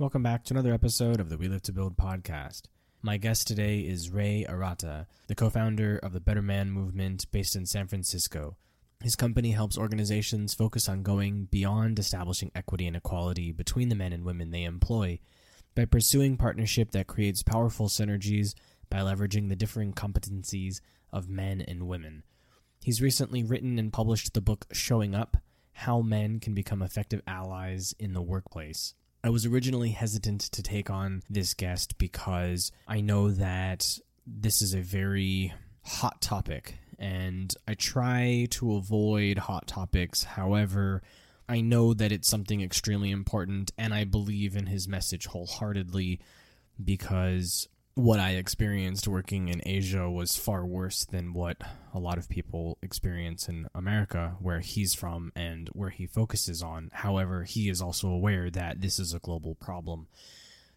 Welcome back to another episode of the We Live to Build podcast. My guest today is Ray Arata, the co founder of the Better Man movement based in San Francisco. His company helps organizations focus on going beyond establishing equity and equality between the men and women they employ by pursuing partnership that creates powerful synergies by leveraging the differing competencies of men and women. He's recently written and published the book Showing Up How Men Can Become Effective Allies in the Workplace. I was originally hesitant to take on this guest because I know that this is a very hot topic and I try to avoid hot topics. However, I know that it's something extremely important and I believe in his message wholeheartedly because what I experienced working in Asia was far worse than what a lot of people experience in America, where he's from and where he focuses on. However, he is also aware that this is a global problem.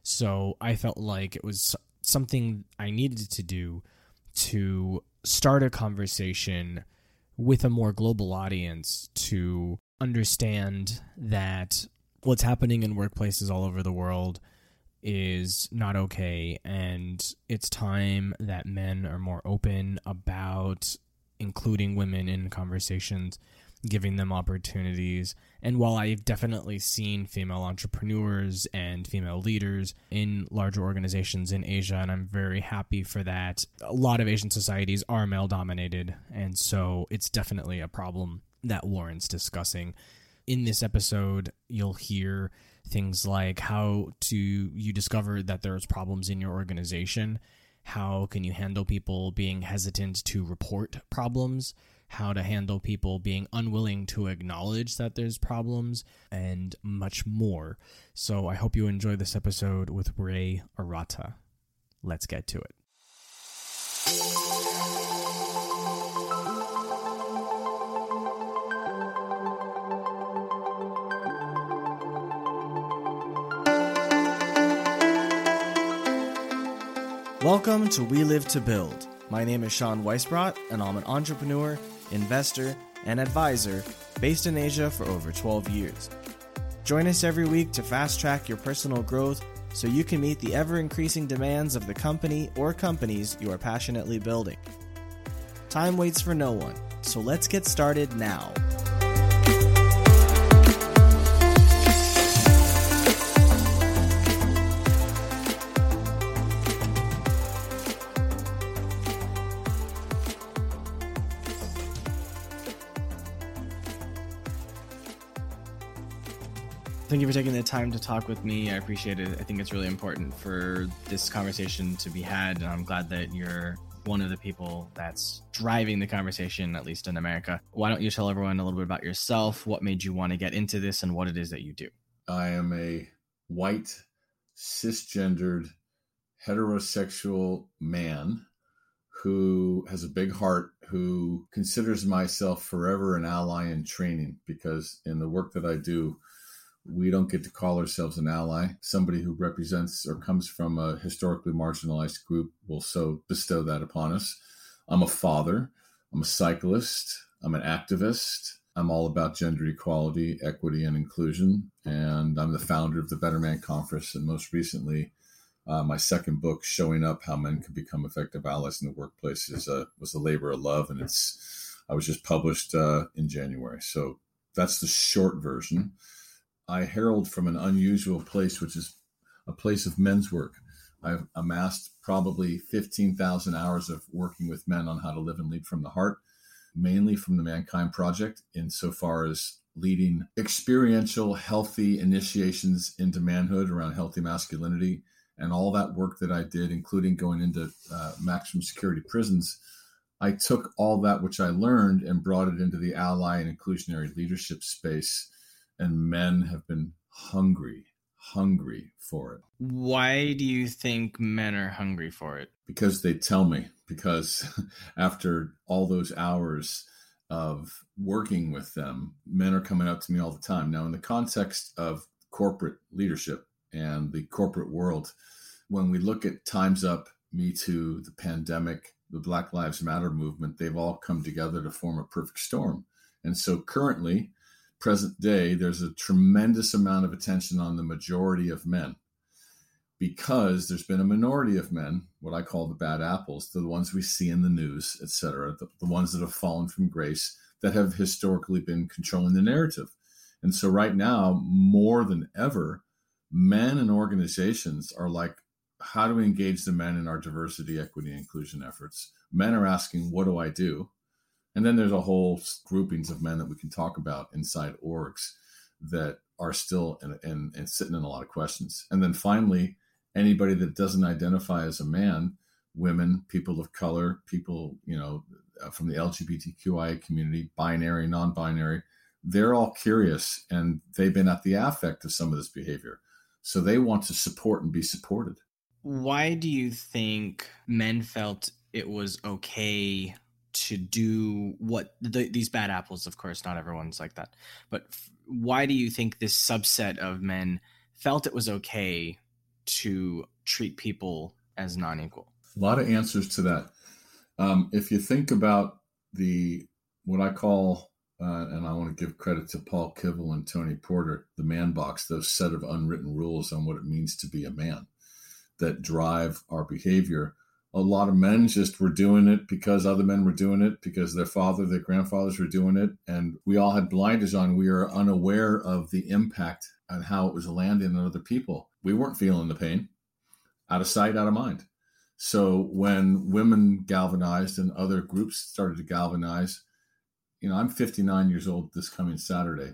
So I felt like it was something I needed to do to start a conversation with a more global audience to understand that what's happening in workplaces all over the world is not okay and it's time that men are more open about including women in conversations giving them opportunities. And while i've definitely seen female entrepreneurs and female leaders in larger organizations in asia and i'm very happy for that a lot of asian societies are male dominated and so it's definitely a problem that warrants discussing. In this episode you'll hear things like how to you discover that there's problems in your organization. How can you handle people being hesitant to report problems? How to handle people being unwilling to acknowledge that there's problems and much more. So i hope you enjoy this episode with ray arata. Let's get to it Welcome to We Live to Build. My name is Sean Weisbrot, and I'm an entrepreneur, investor, and advisor based in Asia for over 12 years. Join us every week to fast track your personal growth so you can meet the ever increasing demands of the company or companies you are passionately building. Time waits for no one, so let's get started now. Thank you for taking the time to talk with me. I appreciate it. I think it's really important for this conversation to be had. And I'm glad that you're one of the people that's driving the conversation, at least in America. Why don't you tell everyone a little bit about yourself, what made you want to get into this, and what it is that you do? I am a white, cisgendered, heterosexual man who has a big heart, who considers myself forever an ally in training because in the work that I do, we don't get to call ourselves an ally. Somebody who represents or comes from a historically marginalized group will so bestow that upon us. I'm a father. I'm a cyclist. I'm an activist. I'm all about gender equality, equity, and inclusion. And I'm the founder of the Better Man Conference. And most recently, uh, my second book, "Showing Up: How Men Can Become Effective Allies in the Workplace," is a, was a labor of love, and it's I was just published uh, in January. So that's the short version. I herald from an unusual place, which is a place of men's work. I've amassed probably 15,000 hours of working with men on how to live and lead from the heart, mainly from the Mankind Project, insofar as leading experiential, healthy initiations into manhood around healthy masculinity. And all that work that I did, including going into uh, maximum security prisons, I took all that which I learned and brought it into the ally and inclusionary leadership space and men have been hungry, hungry for it. Why do you think men are hungry for it? Because they tell me. Because after all those hours of working with them, men are coming up to me all the time. Now, in the context of corporate leadership and the corporate world, when we look at Time's Up, Me Too, the pandemic, the Black Lives Matter movement, they've all come together to form a perfect storm. And so currently, present day, there's a tremendous amount of attention on the majority of men. because there's been a minority of men, what I call the bad apples, the ones we see in the news, etc., the, the ones that have fallen from grace that have historically been controlling the narrative. And so, right now, more than ever, men and organizations are like, how do we engage the men in our diversity, equity, inclusion efforts? Men are asking, what do I do? And then there's a whole groupings of men that we can talk about inside orgs that are still in sitting in a lot of questions. And then finally, anybody that doesn't identify as a man, women, people of color, people, you know, uh, from the LGBTQI community, binary, non binary, they're all curious and they've been at the affect of some of this behavior. So they want to support and be supported. Why do you think men felt it was okay to do what the, these bad apples? Of course, not everyone's like that. But f- why do you think this subset of men felt it was okay to treat people as non equal? A lot of answers to that. Um, if you think about the what I call, uh, and I want to give credit to Paul Kivel and Tony Porter, the man box, those set of unwritten rules on what it means to be a man that drive our behavior. A lot of men just were doing it because other men were doing it, because their father, their grandfathers were doing it. And we all had blinders on. We were unaware of the impact and how it was landing on other people. We weren't feeling the pain. Out of sight, out of mind. So when women galvanized and other groups started to galvanize, you know, I'm 59 years old this coming Saturday.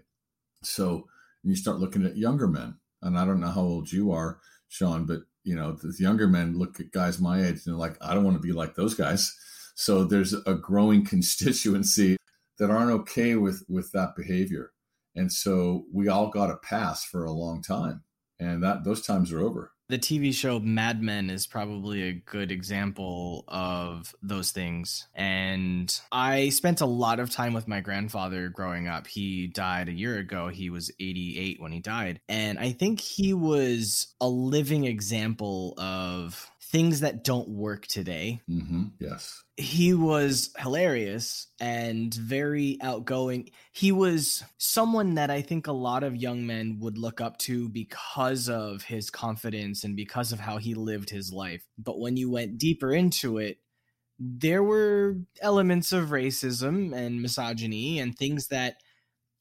So you start looking at younger men, and I don't know how old you are, Sean, but you know, the younger men look at guys my age and they're like, I don't want to be like those guys. So there's a growing constituency that aren't okay with with that behavior, and so we all got a pass for a long time, and that those times are over the TV show Mad Men is probably a good example of those things. And I spent a lot of time with my grandfather growing up. He died a year ago. He was 88 when he died. And I think he was a living example of things that don't work today. Mm-hmm. Yes. He was hilarious and very outgoing. He was someone that I think a lot of young men would look up to because of his confidence and because of how he lived his life. But when you went deeper into it, there were elements of racism and misogyny and things that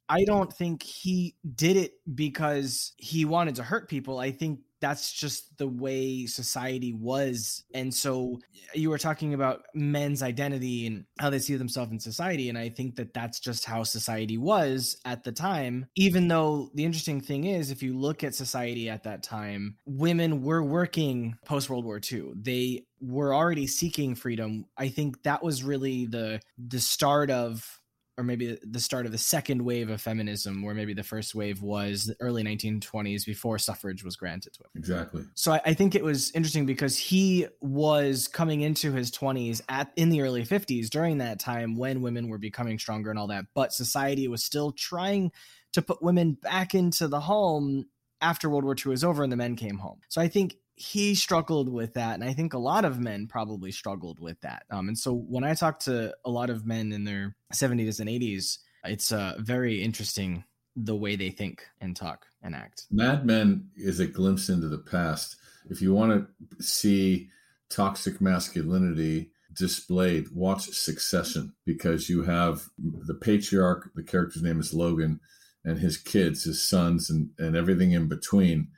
I don't think he did it because he wanted to hurt people. I think that's just the way society was. And so you were talking about men's identity and how they see themselves in society. And I think that that's just how society was at the time. Even though the interesting thing is, if you look at society at that time, women were working post World War II. They were already seeking freedom. I think that was really the the start of or maybe the start of the second wave of feminism, where maybe the first wave was the early 1920s before suffrage was granted to him. Exactly. So I, I, think it was interesting because he was coming into his 20s at in the early 50s during that time when women were becoming stronger and all that, but society was still trying to put women back into the home after World War II was over and the men came home. So I think he struggled with that and i think a lot of men probably struggled with that. Um, and so when i talk to a lot of men in their 70s and 80s it's uh, very interesting the way they think and talk and act. Mad men is a glimpse into the past. If you want to see toxic masculinity displayed watch succession because you have the patriarch the character's name is logan and his kids his sons and, and everything in between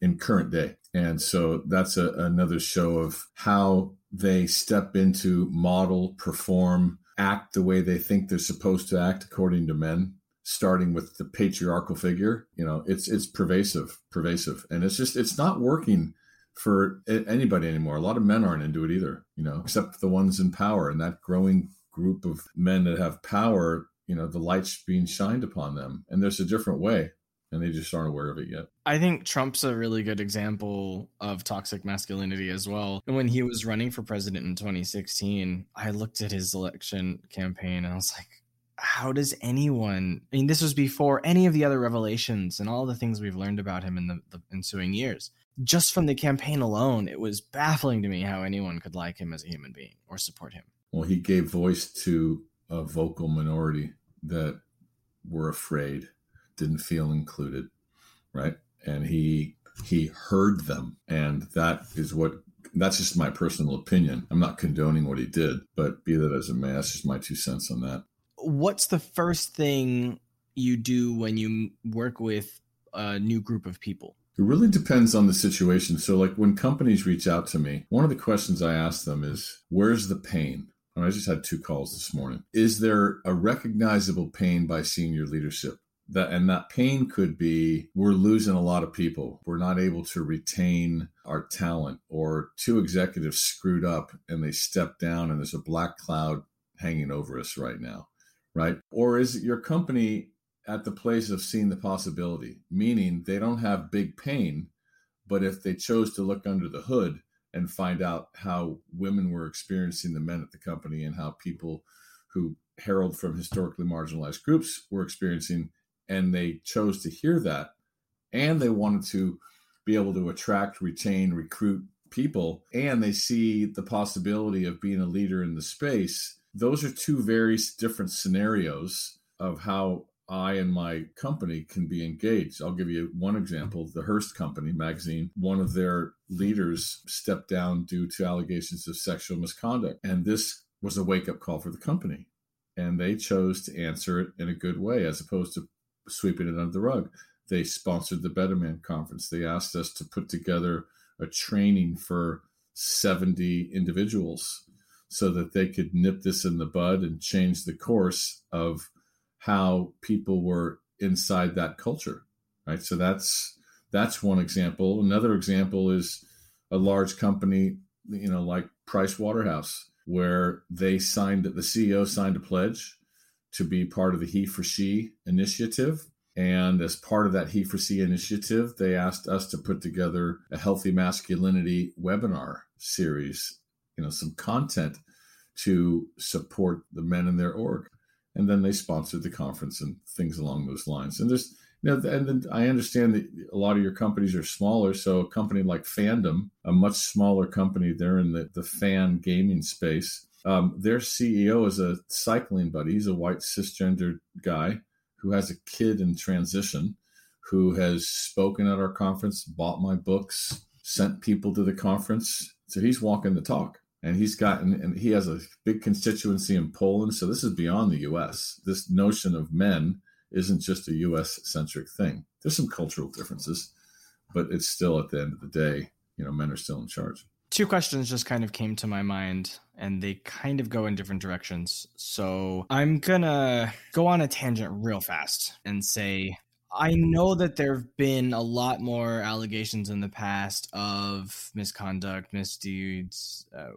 in current day and so that's a, another show of how they step into, model, perform, act the way they think they're supposed to act according to men starting with the patriarchal figure. You know it's it's pervasive pervasive. And it's just it's not working for anybody anymore. A lot of men aren't into it either you know except the ones in power and that growing group of men that have power you know the light's being shined upon them. And there's a different way and they just aren't aware of it yet. I think Trump's a really good example of toxic masculinity as well. And when he was running for president in 2016, I looked at his election campaign and I was like, how does anyone I mean this was before any of the other revelations and all the things we've learned about him in the, the ensuing years. Just from the campaign alone, it was baffling to me how anyone could like him as a human being or support him. Well, he gave voice to a vocal minority that were afraid didn't feel included, right? And he he heard them. And that is what that's just my personal opinion. I'm not condoning what he did, but be that as it may, that's just my two cents on that. What's the first thing you do when you work with a new group of people? It really depends on the situation. So, like when companies reach out to me, one of the questions I ask them is, Where's the pain? And I just had two calls this morning. Is there a recognizable pain by senior leadership? That and that pain could be we're losing a lot of people. We're not able to retain our talent, or two executives screwed up and they step down, and there's a black cloud hanging over us right now, right? Or is your company at the place of seeing the possibility, meaning they don't have big pain, but if they chose to look under the hood and find out how women were experiencing the men at the company and how people who herald from historically marginalized groups were experiencing, and they chose to hear that, and they wanted to be able to attract, retain, recruit people, and they see the possibility of being a leader in the space. Those are two very different scenarios of how I and my company can be engaged. I'll give you one example. The Hearst Company magazine, one of their leaders stepped down due to allegations of sexual misconduct. And this was a wake up call for the company. And they chose to answer it in a good way as opposed to sweeping it under the rug. They sponsored the Better Man Conference. They asked us to put together a training for 70 individuals so that they could nip this in the bud and change the course of how people were inside that culture right so that's that's one example another example is a large company you know like price waterhouse where they signed the ceo signed a pledge to be part of the he for she initiative and as part of that he for she initiative they asked us to put together a healthy masculinity webinar series you know some content to support the men in their org and then they sponsored the conference and things along those lines. And there's you know, and then I understand that a lot of your companies are smaller. So a company like Fandom, a much smaller company, they're in the, the fan gaming space. Um, their CEO is a cycling buddy. He's a white cisgender guy who has a kid in transition, who has spoken at our conference, bought my books, sent people to the conference. So he's walking the talk and he's gotten and he has a big constituency in Poland. So this is beyond the U.S. This notion of men isn't just a U.S. centric thing. There's some cultural differences, but it's still at the end of the day, you know, men are still in charge. Two questions just kind of came to my mind and they kind of go in different directions. So I'm gonna go on a tangent real fast and say I know that there have been a lot more allegations in the past of misconduct, misdeeds, uh,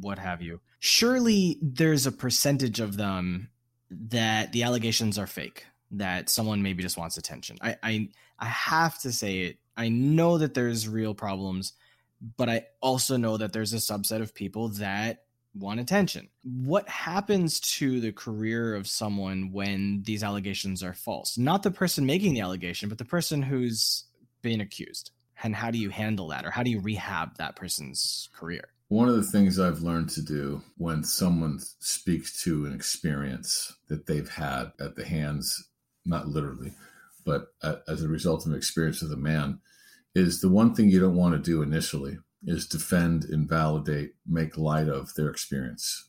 what have you. Surely there's a percentage of them that the allegations are fake, that someone maybe just wants attention. I, I, I have to say it. I know that there's real problems, but I also know that there's a subset of people that want attention. What happens to the career of someone when these allegations are false? Not the person making the allegation, but the person who's being accused. And how do you handle that or how do you rehab that person's career? One of the things I've learned to do when someone speaks to an experience that they've had at the hands, not literally, but uh, as a result of an experience with a man, is the one thing you don't want to do initially is defend, invalidate, make light of their experience.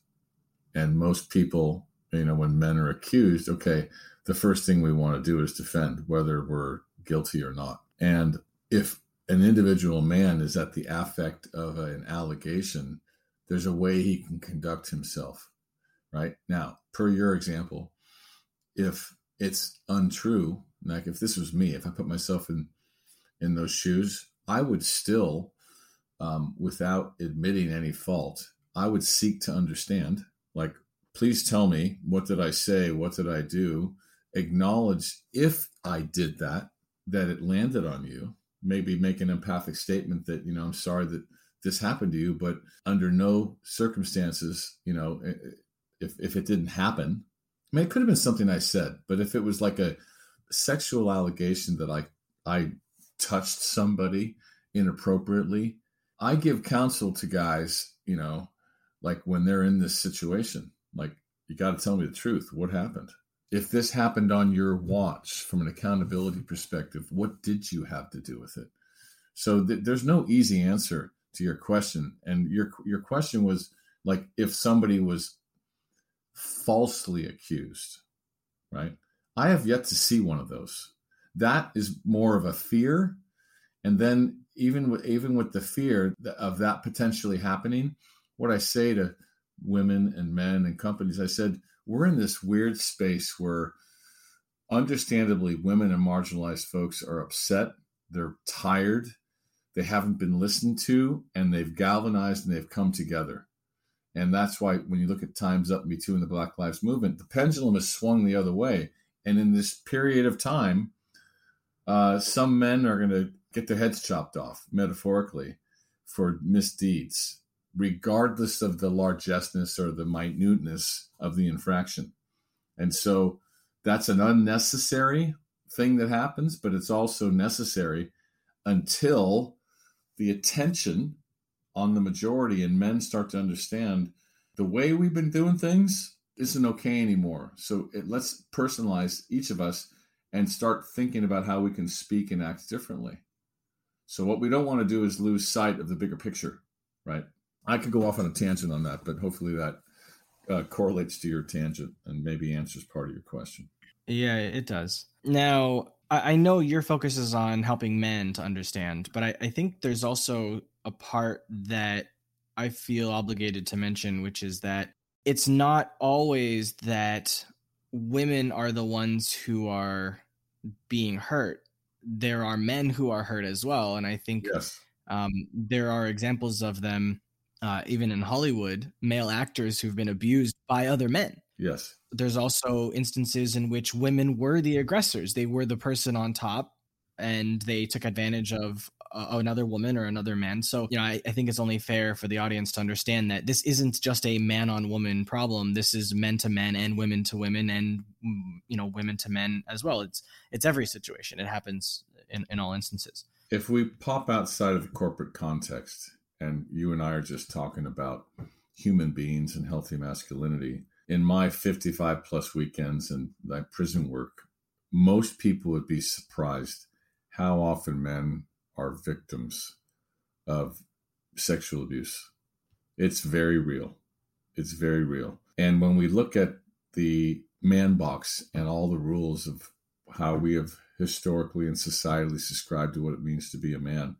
And most people, you know, when men are accused, okay, the first thing we want to do is defend, whether we're guilty or not. And if an individual man is at the affect of an allegation, there's a way he can conduct himself. Right now, per your example, if it's untrue, like if this was me, if I put myself in in those shoes, I would still um, without admitting any fault, I would seek to understand. Like, please tell me, what did I say? What did I do? Acknowledge if I did that, that it landed on you. Maybe make an empathic statement that, you know, I'm sorry that this happened to you, but under no circumstances, you know, if, if it didn't happen, I mean, it could have been something I said, but if it was like a sexual allegation that I, I touched somebody inappropriately, I give counsel to guys, you know, like when they're in this situation, like you got to tell me the truth. What happened? If this happened on your watch from an accountability perspective, what did you have to do with it? So th- there's no easy answer to your question. And your your question was like if somebody was falsely accused, right? I have yet to see one of those. That is more of a fear. And then even with even with the fear of that potentially happening, what I say to women and men and companies, I said, we're in this weird space where understandably women and marginalized folks are upset, they're tired, they haven't been listened to, and they've galvanized and they've come together. And that's why when you look at Time's Up, Me Too, and the Black Lives Movement, the pendulum has swung the other way. And in this period of time, uh, some men are going to get their heads chopped off, metaphorically, for misdeeds, regardless of the largeness or the minuteness of the infraction. And so that's an unnecessary thing that happens, but it's also necessary until the attention on the majority and men start to understand the way we've been doing things isn't okay anymore. So it, let's personalize each of us and start thinking about how we can speak and act differently. So what we don't want to do is lose sight of the bigger picture, right? I could go off on a tangent on that, but hopefully that uh, correlates to your tangent and maybe answers part of your question. Yeah, it does. Now, I, know your focus is on helping men to understand, but I, I think there's also a part that I feel obligated to mention, which is that it's not always that women are the ones who are being hurt. There are men who are hurt as well. And I think yes. um, there are examples of them, uh, even in Hollywood, male actors who've been abused by other men. Yes. There's also instances in which women were the aggressors. They were the person on top and they took advantage of uh, another woman or another man. So, you know, I, I, think it's only fair for the audience to understand that this isn't just a man on woman problem. This is men to men and women to women and, mm, you know, women to men as well. It's, it's every situation. It happens in, in all instances. If we pop outside of the corporate context and you and I are just talking about human beings and healthy masculinity, in my 55 plus weekends and my prison work, most people would be surprised how often men are victims of sexual abuse. It's very real. It's very real. And when we look at the man box and all the rules of how we have historically and societally subscribed to what it means to be a man,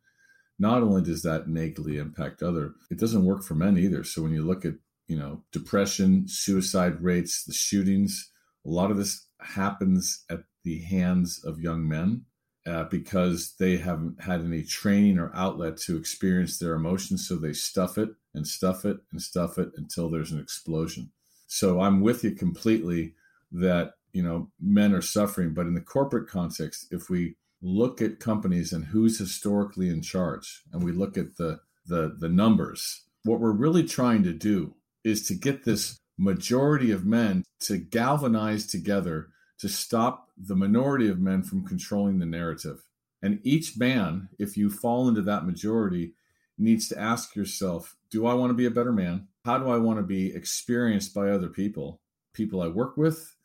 not only does that negatively impact other, it doesn't work for men either. So when you look at, you know, depression, suicide rates, the shootings, a lot of this happens at the hands of young men uh, because they haven't had any training or outlet to experience their emotions. So they stuff it and stuff it and stuff it until there's an explosion. So I'm with you completely that, you know, men are suffering. But in the corporate context, if we look at companies and who's historically in charge and we look at the, the, the numbers, what we're really trying to do is to get this majority of men to galvanize together to stop the minority of men from controlling the narrative. And each man, if you fall into that majority, needs to ask yourself Do I want to be a better man? How do I want to be experienced by other people? People I work with,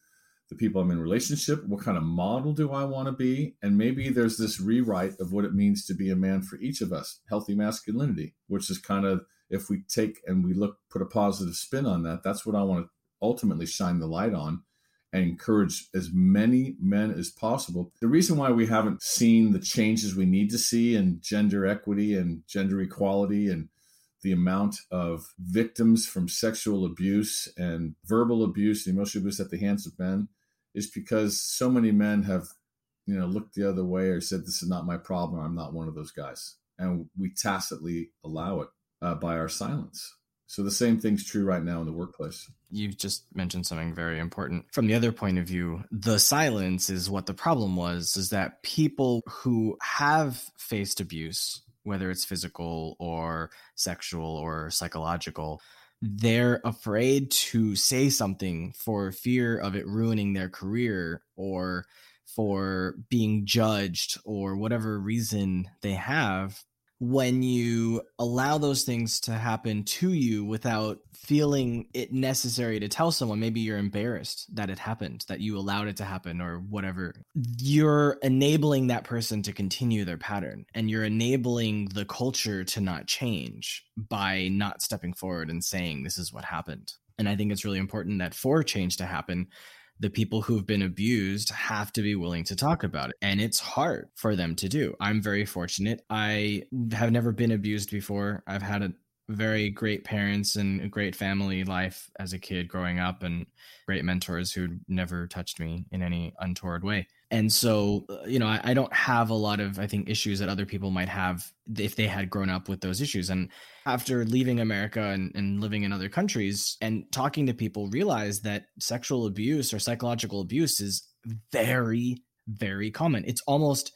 the people I'm in relationship, what kind of model do I want to be? And maybe there's this rewrite of what it means to be a man for each of us, healthy masculinity, which is kind of if we take and we look put a positive spin on that, that's what I want to ultimately shine the light on and encourage as many men as possible. The reason why we haven't seen the changes we need to see in gender equity and gender equality and the amount of victims from sexual abuse and verbal abuse and emotional abuse at the hands of men is because so many men have you know looked the other way or said this is not my problem. I'm not one of those guys. And we tacitly allow it uh, by our silence so the same thing's true right now in the workplace. You've just mentioned something very important. From the other point of view, the silence is what the problem was is that people who have faced abuse, whether it's physical or sexual or psychological, they're afraid to say something for fear of it ruining their career or for being judged or whatever reason they have when you allow those things to happen to you without feeling it necessary to tell someone maybe you're embarrassed that it happened that you allowed it to happen or whatever you're enabling that person to continue their pattern and you're enabling the culture to not change by not stepping forward and saying this is what happened. And i think it's really important that for change to happen the people who've been abused have to be willing to talk about it. And it's hard for them to do. I'm very fortunate. I have never been abused before. I've had a very great parents and a great family life as a kid growing up and great mentors who never touched me in any untoward way and so uh, you know I, I, don't have a lot of i think issues that other people might have if they had grown up with those issues. And after leaving america and, and living in other countries and talking to people realize that sexual abuse or psychological abuse is very very common. It's almost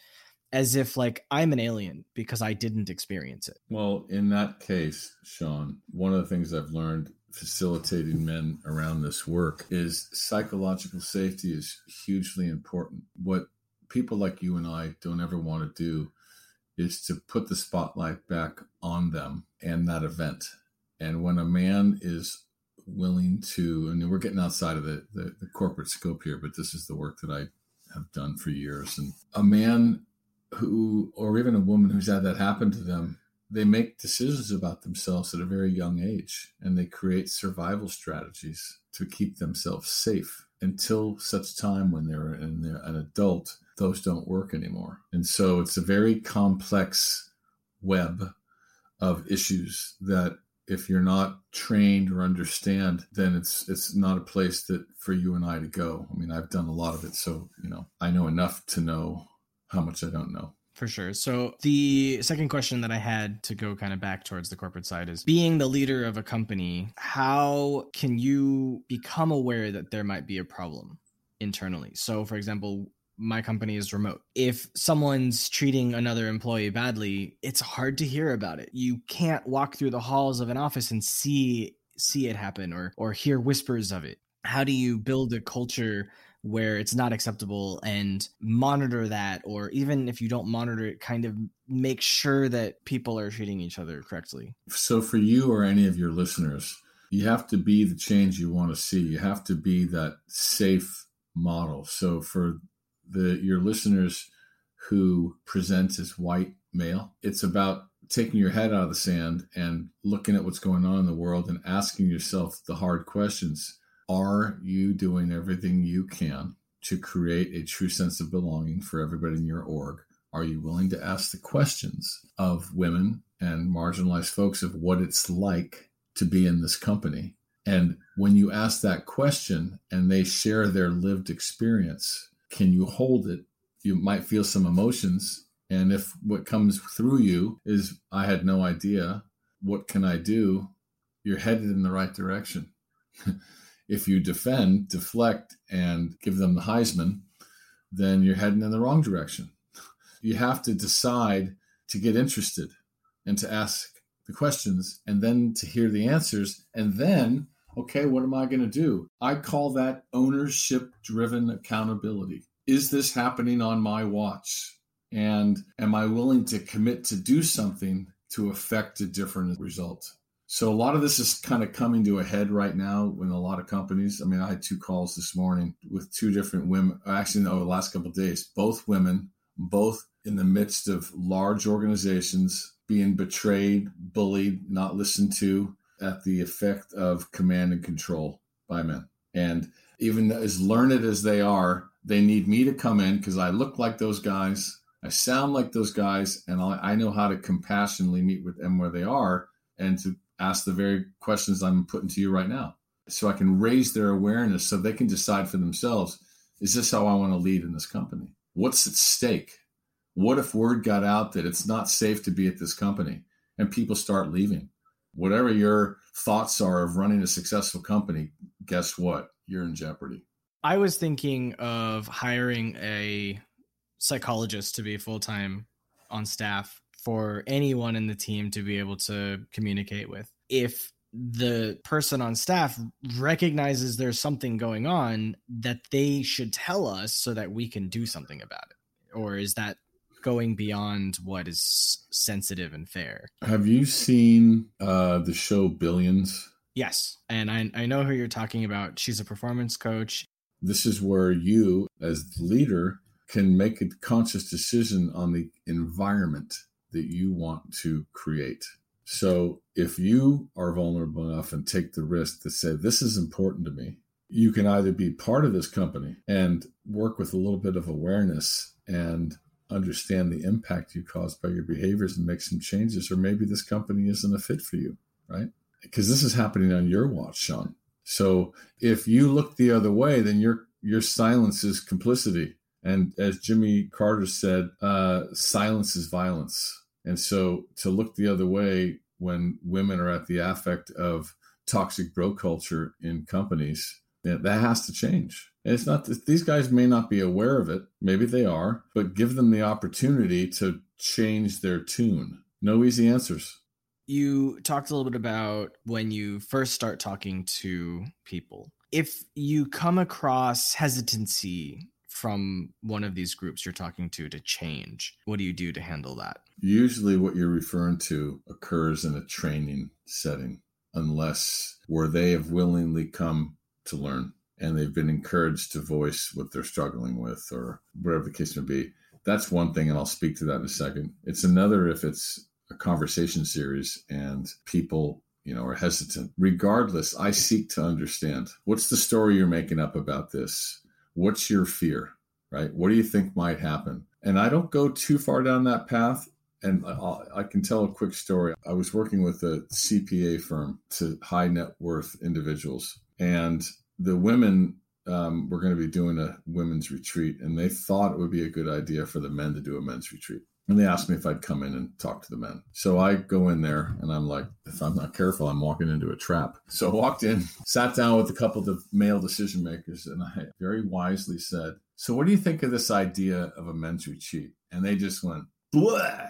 as if like i'm an alien because i didn't experience it. Well in that case sean one of the things i've learned facilitating men around this work is psychological safety is hugely important. What people like you and I don't ever want to do is to put the spotlight back on them and that event. And when a man is willing to, and we're getting outside of the, the, the corporate scope here, but this is the work that I have done for years. And a man who, or even a woman who's had that happen to them, they make decisions about themselves at a very young age and they create survival strategies to keep themselves safe. Until such time when they're, in, an adult those don't work anymore. And so it's a very complex web of issues that if you're not trained or understand then it's it's not a place that for you and I to go. I mean i've done a lot of it so you know i know enough to know how much i don't know for sure. So the second question that I had to go kind of back towards the corporate side is being the leader of a company, how can you become aware that there might be a problem internally? So for example, my company is remote. If someone's treating another employee badly, it's hard to hear about it. You can't walk through the halls of an office and see see it happen or or hear whispers of it. How do you build a culture where it's not acceptable and monitor that or even if you don't monitor it kind of make sure that people are treating each other correctly. So for you or any of your listeners you have to be the change you want to see. You have to be that safe model. So for the your listeners who present as white male it's about taking your head out of the sand and looking at what's going on in the world and asking yourself the hard questions are you doing everything you can to create a true sense of belonging for everybody in your org? Are you willing to ask the questions of women and marginalized folks of what it's like to be in this company? And when you ask that question and they share their lived experience, can you hold it? You might feel some emotions. And if what comes through you is, I had no idea, what can I do? You're headed in the right direction. if you defend, deflect, and give them the Heisman, then you're heading in the wrong direction. You have to decide to get interested and to ask the questions and then to hear the answers. And then, okay, what am I going to do? I call that ownership driven accountability. Is this happening on my watch? And am I willing to commit to do something to affect a different result? So a lot of this is kind of coming to a head right now in a lot of companies. I mean, I had two calls this morning with two different women. Actually, over the last couple days, both women, both in the midst of large organizations being betrayed, bullied, not listened to, at the effect of command and control by men. And even as learned as they are, they need me to come in because I look like those guys, I sound like those guys, and I know how to compassionately meet with them where they are and to ask the very questions I'm putting to you right now. So I can raise their awareness so they can decide for themselves is this how I want to lead in this company? What's at stake? What if word got out that it's not safe to be at this company and people start leaving? Whatever your thoughts are of running a successful company, guess what? You're in jeopardy. I was thinking of hiring a psychologist to be full time on staff for anyone in the team to be able to communicate with. If the person on staff recognizes there's something going on that they should tell us so that we can do something about it or is that going beyond what is sensitive and fair. Have you seen uh, the show Billions? Yes. And I, I know who you're talking about. She's a performance coach. This is where you, as the leader, can make a conscious decision on the environment that you want to create. So if you are vulnerable enough and take the risk to say, This is important to me, you can either be part of this company and work with a little bit of awareness and understand the impact you caused by your behaviors and make some changes, or maybe this company isn't a fit for you, right? Because this is happening on your watch, Sean. So if you look the other way, then your your silence is complicity. And as Jimmy Carter said, uh, silence is violence. And so to look the other way when women are at the affect of toxic bro culture in companies, that has to change. And it's not these guys may not be aware of it. Maybe they are, but give them the opportunity to change their tune. No easy answers. You talked a little bit about when you first start talking to people. If you come across hesitancy from one of these groups you're talking to to change, what do you do to handle that? Usually, what you're referring to occurs in a training setting, unless where they have willingly come to learn and they've been encouraged to voice what they're struggling with or whatever the case may be. That's one thing, and I'll speak to that in a second. It's another if it's a conversation series and people you know are hesitant regardless i seek to understand what's the story you're making up about this what's your fear right? What do you think might happen? And i don't go too far down that path. And i can tell a quick story. I was working with a cpa firm to high net worth individuals. And the women um, were going to be doing a women's retreat, and they thought it would be a good idea for the men to do a men's retreat. And they asked me if I'd come in and talk to the men. So I go in there and I'm like, if I'm not careful, I'm walking into a trap. So I walked in, sat down with a couple of male decision makers, and I very wisely said, So what do you think of this idea of a men's retreat? And they just went, Blah,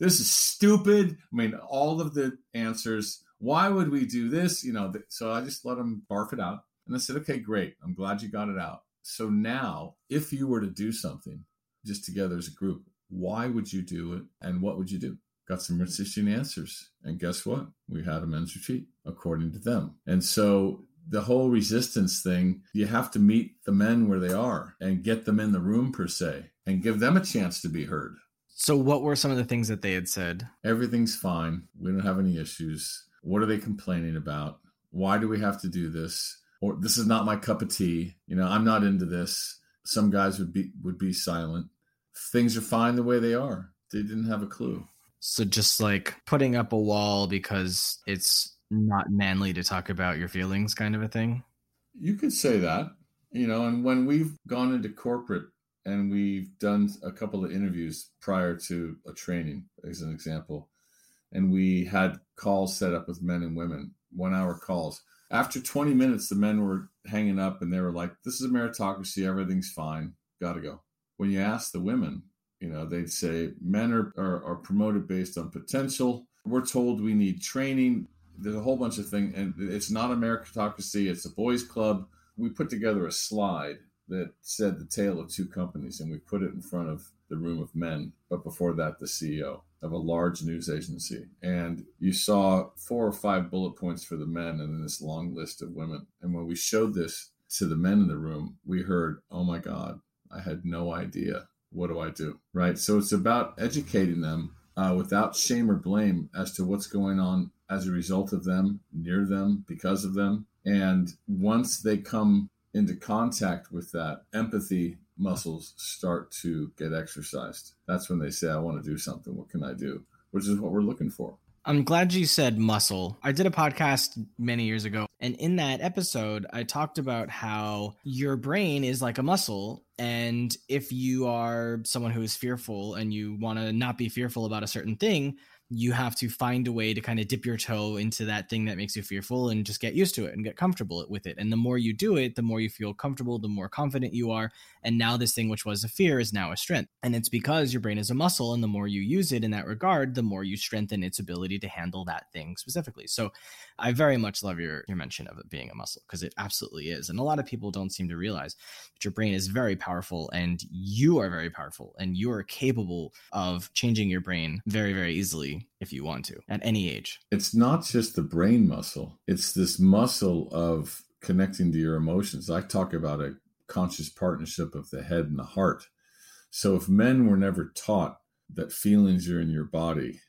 this is stupid. I mean, all of the answers why would we do this? You know, so I just let them barf it out. And I said, okay, great. I'm glad you got it out. So now, if you were to do something just together as a group, why would you do it? And what would you do? Got some interesting answers. And guess what? We had a men's retreat according to them. And so the whole resistance thing, you have to meet the men where they are and get them in the room, per se, and give them a chance to be heard. So, what were some of the things that they had said? Everything's fine. We don't have any issues. What are they complaining about? Why do we have to do this? Or this is not my cup of tea. You know, I'm not into this. Some guys would be would be silent. Things are fine the way they are. They didn't have a clue. So just like putting up a wall because it's not manly to talk about your feelings kind of a thing. You could say that. You know, and when we've gone into corporate and we've done a couple of interviews prior to a training, as an example, and we had calls set up with men and women, one hour calls. After 20 minutes, the men were hanging up and they were like, This is a meritocracy, everything's fine, gotta go. When you ask the women, you know, they'd say men are, are, are promoted based on potential. We're told we need training. There's a whole bunch of things, and it's not a meritocracy, it's a boys' club. We put together a slide that said the tale of two companies, and we put it in front of the room of men, but before that, the CEO of a large news agency. And you saw four or five bullet points for the men and then this long list of women. And when we showed this to the men in the room, we heard, oh my God, I had no idea. What do I do? Right. So it's about educating them uh, without shame or blame as to what's going on as a result of them, near them, because of them. And once they come into contact with that empathy muscles start to get exercised. That's when they say, I want to do something. What can I do? Which is what we're looking for. I'm glad you said muscle. I did a podcast many years ago, and in that episode, I talked about how your brain is like a muscle. And if you are someone who is fearful and you want to not be fearful about a certain thing, you have to find a way to kind of dip your toe into that thing that makes you fearful and just get used to it and get comfortable with it. And the more you do it, the more you feel comfortable, the more confident you are. And now this thing which was a fear is now a strength. And it's because your brain is a muscle. And the more you use it in that regard, the more you strengthen its ability to handle that thing specifically. So I very much love your, your mention of it being a muscle because it absolutely is. And a lot of people don't seem to realize that your brain is very powerful and you are very powerful and you are capable of changing your brain very, very easily if you want to at any age. It's not just the brain muscle, it's this muscle of connecting to your emotions. I talk about a conscious partnership of the head and the heart. So if men were never taught that feelings are in your body,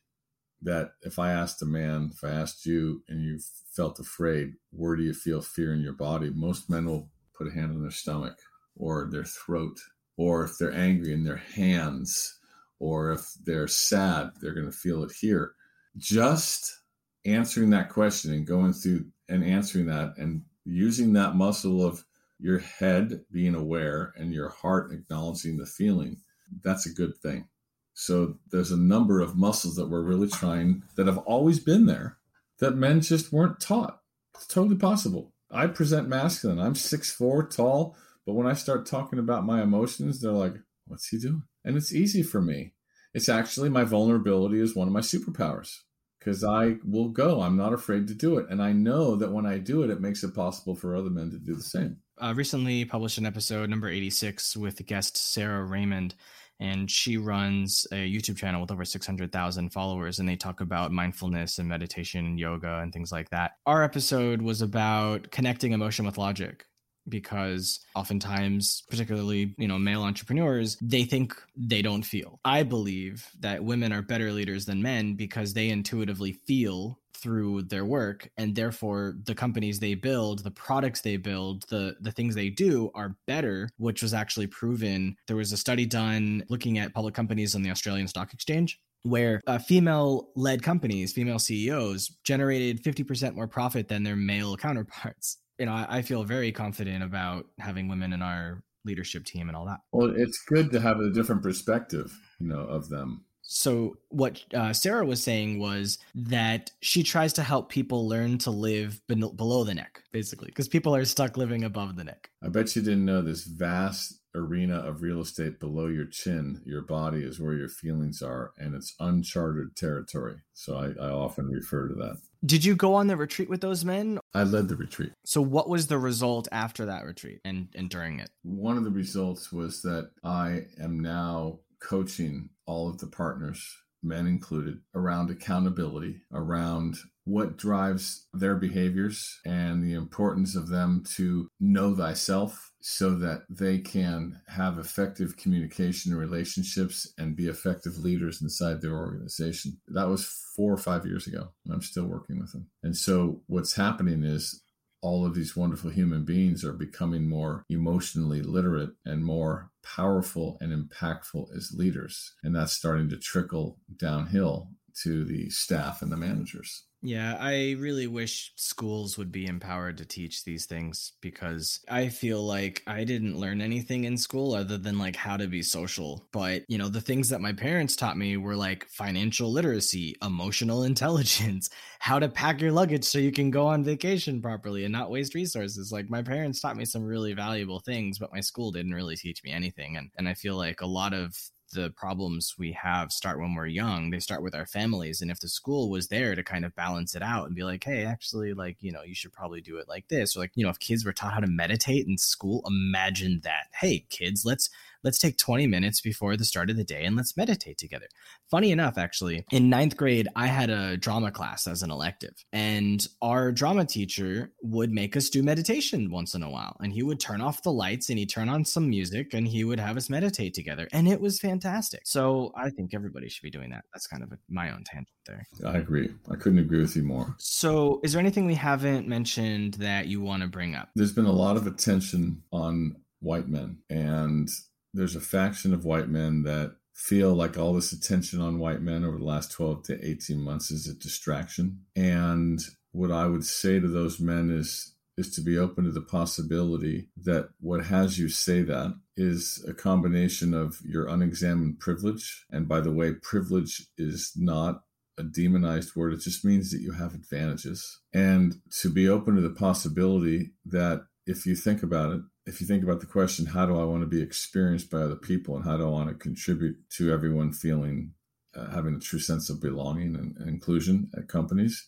that if I asked a man, if I asked you and you felt afraid, where do you feel fear in your body? Most men will put a hand on their stomach or their throat, or if they're angry in their hands, or if they're sad, they're going to feel it here. Just answering that question and going through and answering that and using that muscle of your head being aware and your heart acknowledging the feeling, that's a good thing. So there's a number of muscles that we're really trying that have always been there that men just weren't taught. It's totally possible. I present masculine. I'm six four tall, but when I start talking about my emotions, they're like, what's he doing? And it's easy for me. It's actually my vulnerability is one of my superpowers because I will go. I'm not afraid to do it. And I know that when I do it, it makes it possible for other men to do the same. Uh, recently published an episode, number 86, with guest Sarah Raymond and she runs a YouTube channel with over 600,000 followers and they talk about mindfulness and meditation and yoga and things like that. Our episode was about connecting emotion with logic because oftentimes particularly you know male entrepreneurs they think they don't feel. I believe that women are better leaders than men because they intuitively feel through their work and therefore the companies they build the products they build the the things they do are better which was actually proven. There was a study done looking at public companies on the Australian Stock Exchange where uh, female led companies female CEOs generated 50% more profit than their male counterparts you know I, I feel very confident about having women in our leadership team and all that well it's good to have a different perspective you know of them so what uh, Sarah was saying was that she tries to help people learn to live ben- below the neck, basically, because people are stuck living above the neck. I bet you didn't know this vast arena of real estate below your chin, your body is where your feelings are, and it's uncharted territory. So I, I often refer to that. Did you go on the retreat with those men? I led the retreat. So what was the result after that retreat and, and during it? One of the results was that I am now coaching all of the partners, men included, around accountability, around what drives their behaviors and the importance of them to know thyself so that they can have effective communication relationships and be effective leaders inside their organization. That was four or five years ago, and I'm still working with them. And so what's happening is all of these wonderful human beings are becoming more emotionally literate and more powerful and impactful as leaders. And that's starting to trickle downhill to the staff and the managers. Yeah, I really wish schools would be empowered to teach these things because I feel like I didn't learn anything in school other than like how to be social. But, you know, the things that my parents taught me were like financial literacy, emotional intelligence, how to pack your luggage so you can go on vacation properly and not waste resources. Like my parents taught me some really valuable things, but my school didn't really teach me anything. And and I feel like a lot of the problems we have start when we're young. They start with our families. And if the school was there to kind of balance it out and be like, hey, actually, like, you know, you should probably do it like this. Or like, you know, if kids were taught how to meditate in school, imagine that. Hey, kids, let's let's take 20 minutes before the start of the day and let's meditate together. Funny enough, actually, in ninth grade, I had a drama class as an elective, and our drama teacher would make us do meditation once in a while. And he would turn off the lights and he'd turn on some music and he would have us meditate together. And it was fantastic. So I think everybody should be doing that. That's kind of a, my own tangent there. I agree. I couldn't agree with you more. So, is there anything we haven't mentioned that you want to bring up? There's been a lot of attention on white men and there's a faction of white men that feel like all this attention on white men over the last 12 to 18 months is a distraction. And what I would say to those men is is to be open to the possibility that what has you say that is a combination of your unexamined privilege. And by the way, privilege is not a demonized word. It just means that you have advantages. And to be open to the possibility that if you think about it, if you think about the question, how do I want to be experienced by other people and how do I want to contribute to everyone feeling, uh, having a true sense of belonging and, and, inclusion at companies,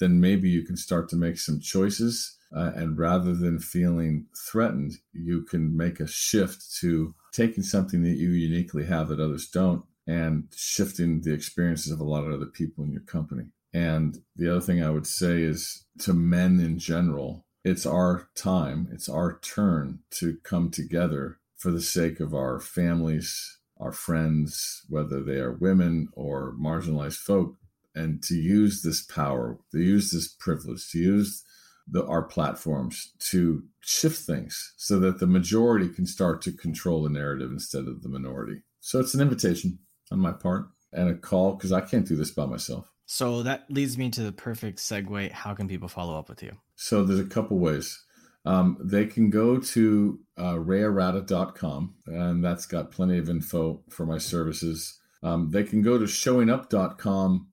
then maybe you can start to make some choices. Uh, and rather than feeling threatened, you can make a shift to taking something that you uniquely have that others don't and shifting the experiences of a lot of other people in your company. And the other thing I would say is to men in general, it's our time, it's our turn to come together for the sake of our families, our friends, whether they are women or marginalized folk, and to use this power, to use this privilege, to use the, our platforms to shift things so that the majority can start to control the narrative instead of the minority. So it's an invitation on my part and a call because I can't do this by myself. So that leads me to the perfect segue. How can people follow up with you? So there's a couple ways. Um, they can go to uh, rayarata.com, and that's got plenty of info for my services. Um, they can go to showingup.com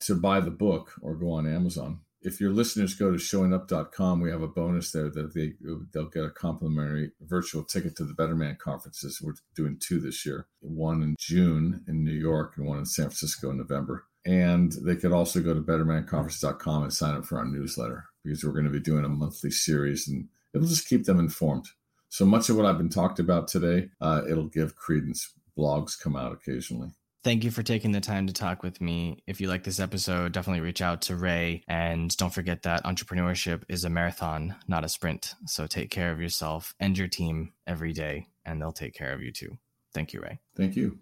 to buy the book or go on Amazon if your listeners go to showingup.com, we have a bonus there that they they'll get a complimentary virtual ticket to the Better Man conferences. We're doing two this year, one in June in New York and one in San Francisco in November. And they could also go to bettermanconference.com and sign up for our newsletter because we're going to be doing a monthly series and it'll just keep them informed. So much of what I've been talked about today, uh, it'll give credence. Blogs come out occasionally. Thank you for taking the time to talk with me. If you like this episode, definitely reach out to Ray. And don't forget that entrepreneurship is a marathon, not a sprint. So take care of yourself and your team every day, and they'll take care of you too. Thank you, Ray. Thank you.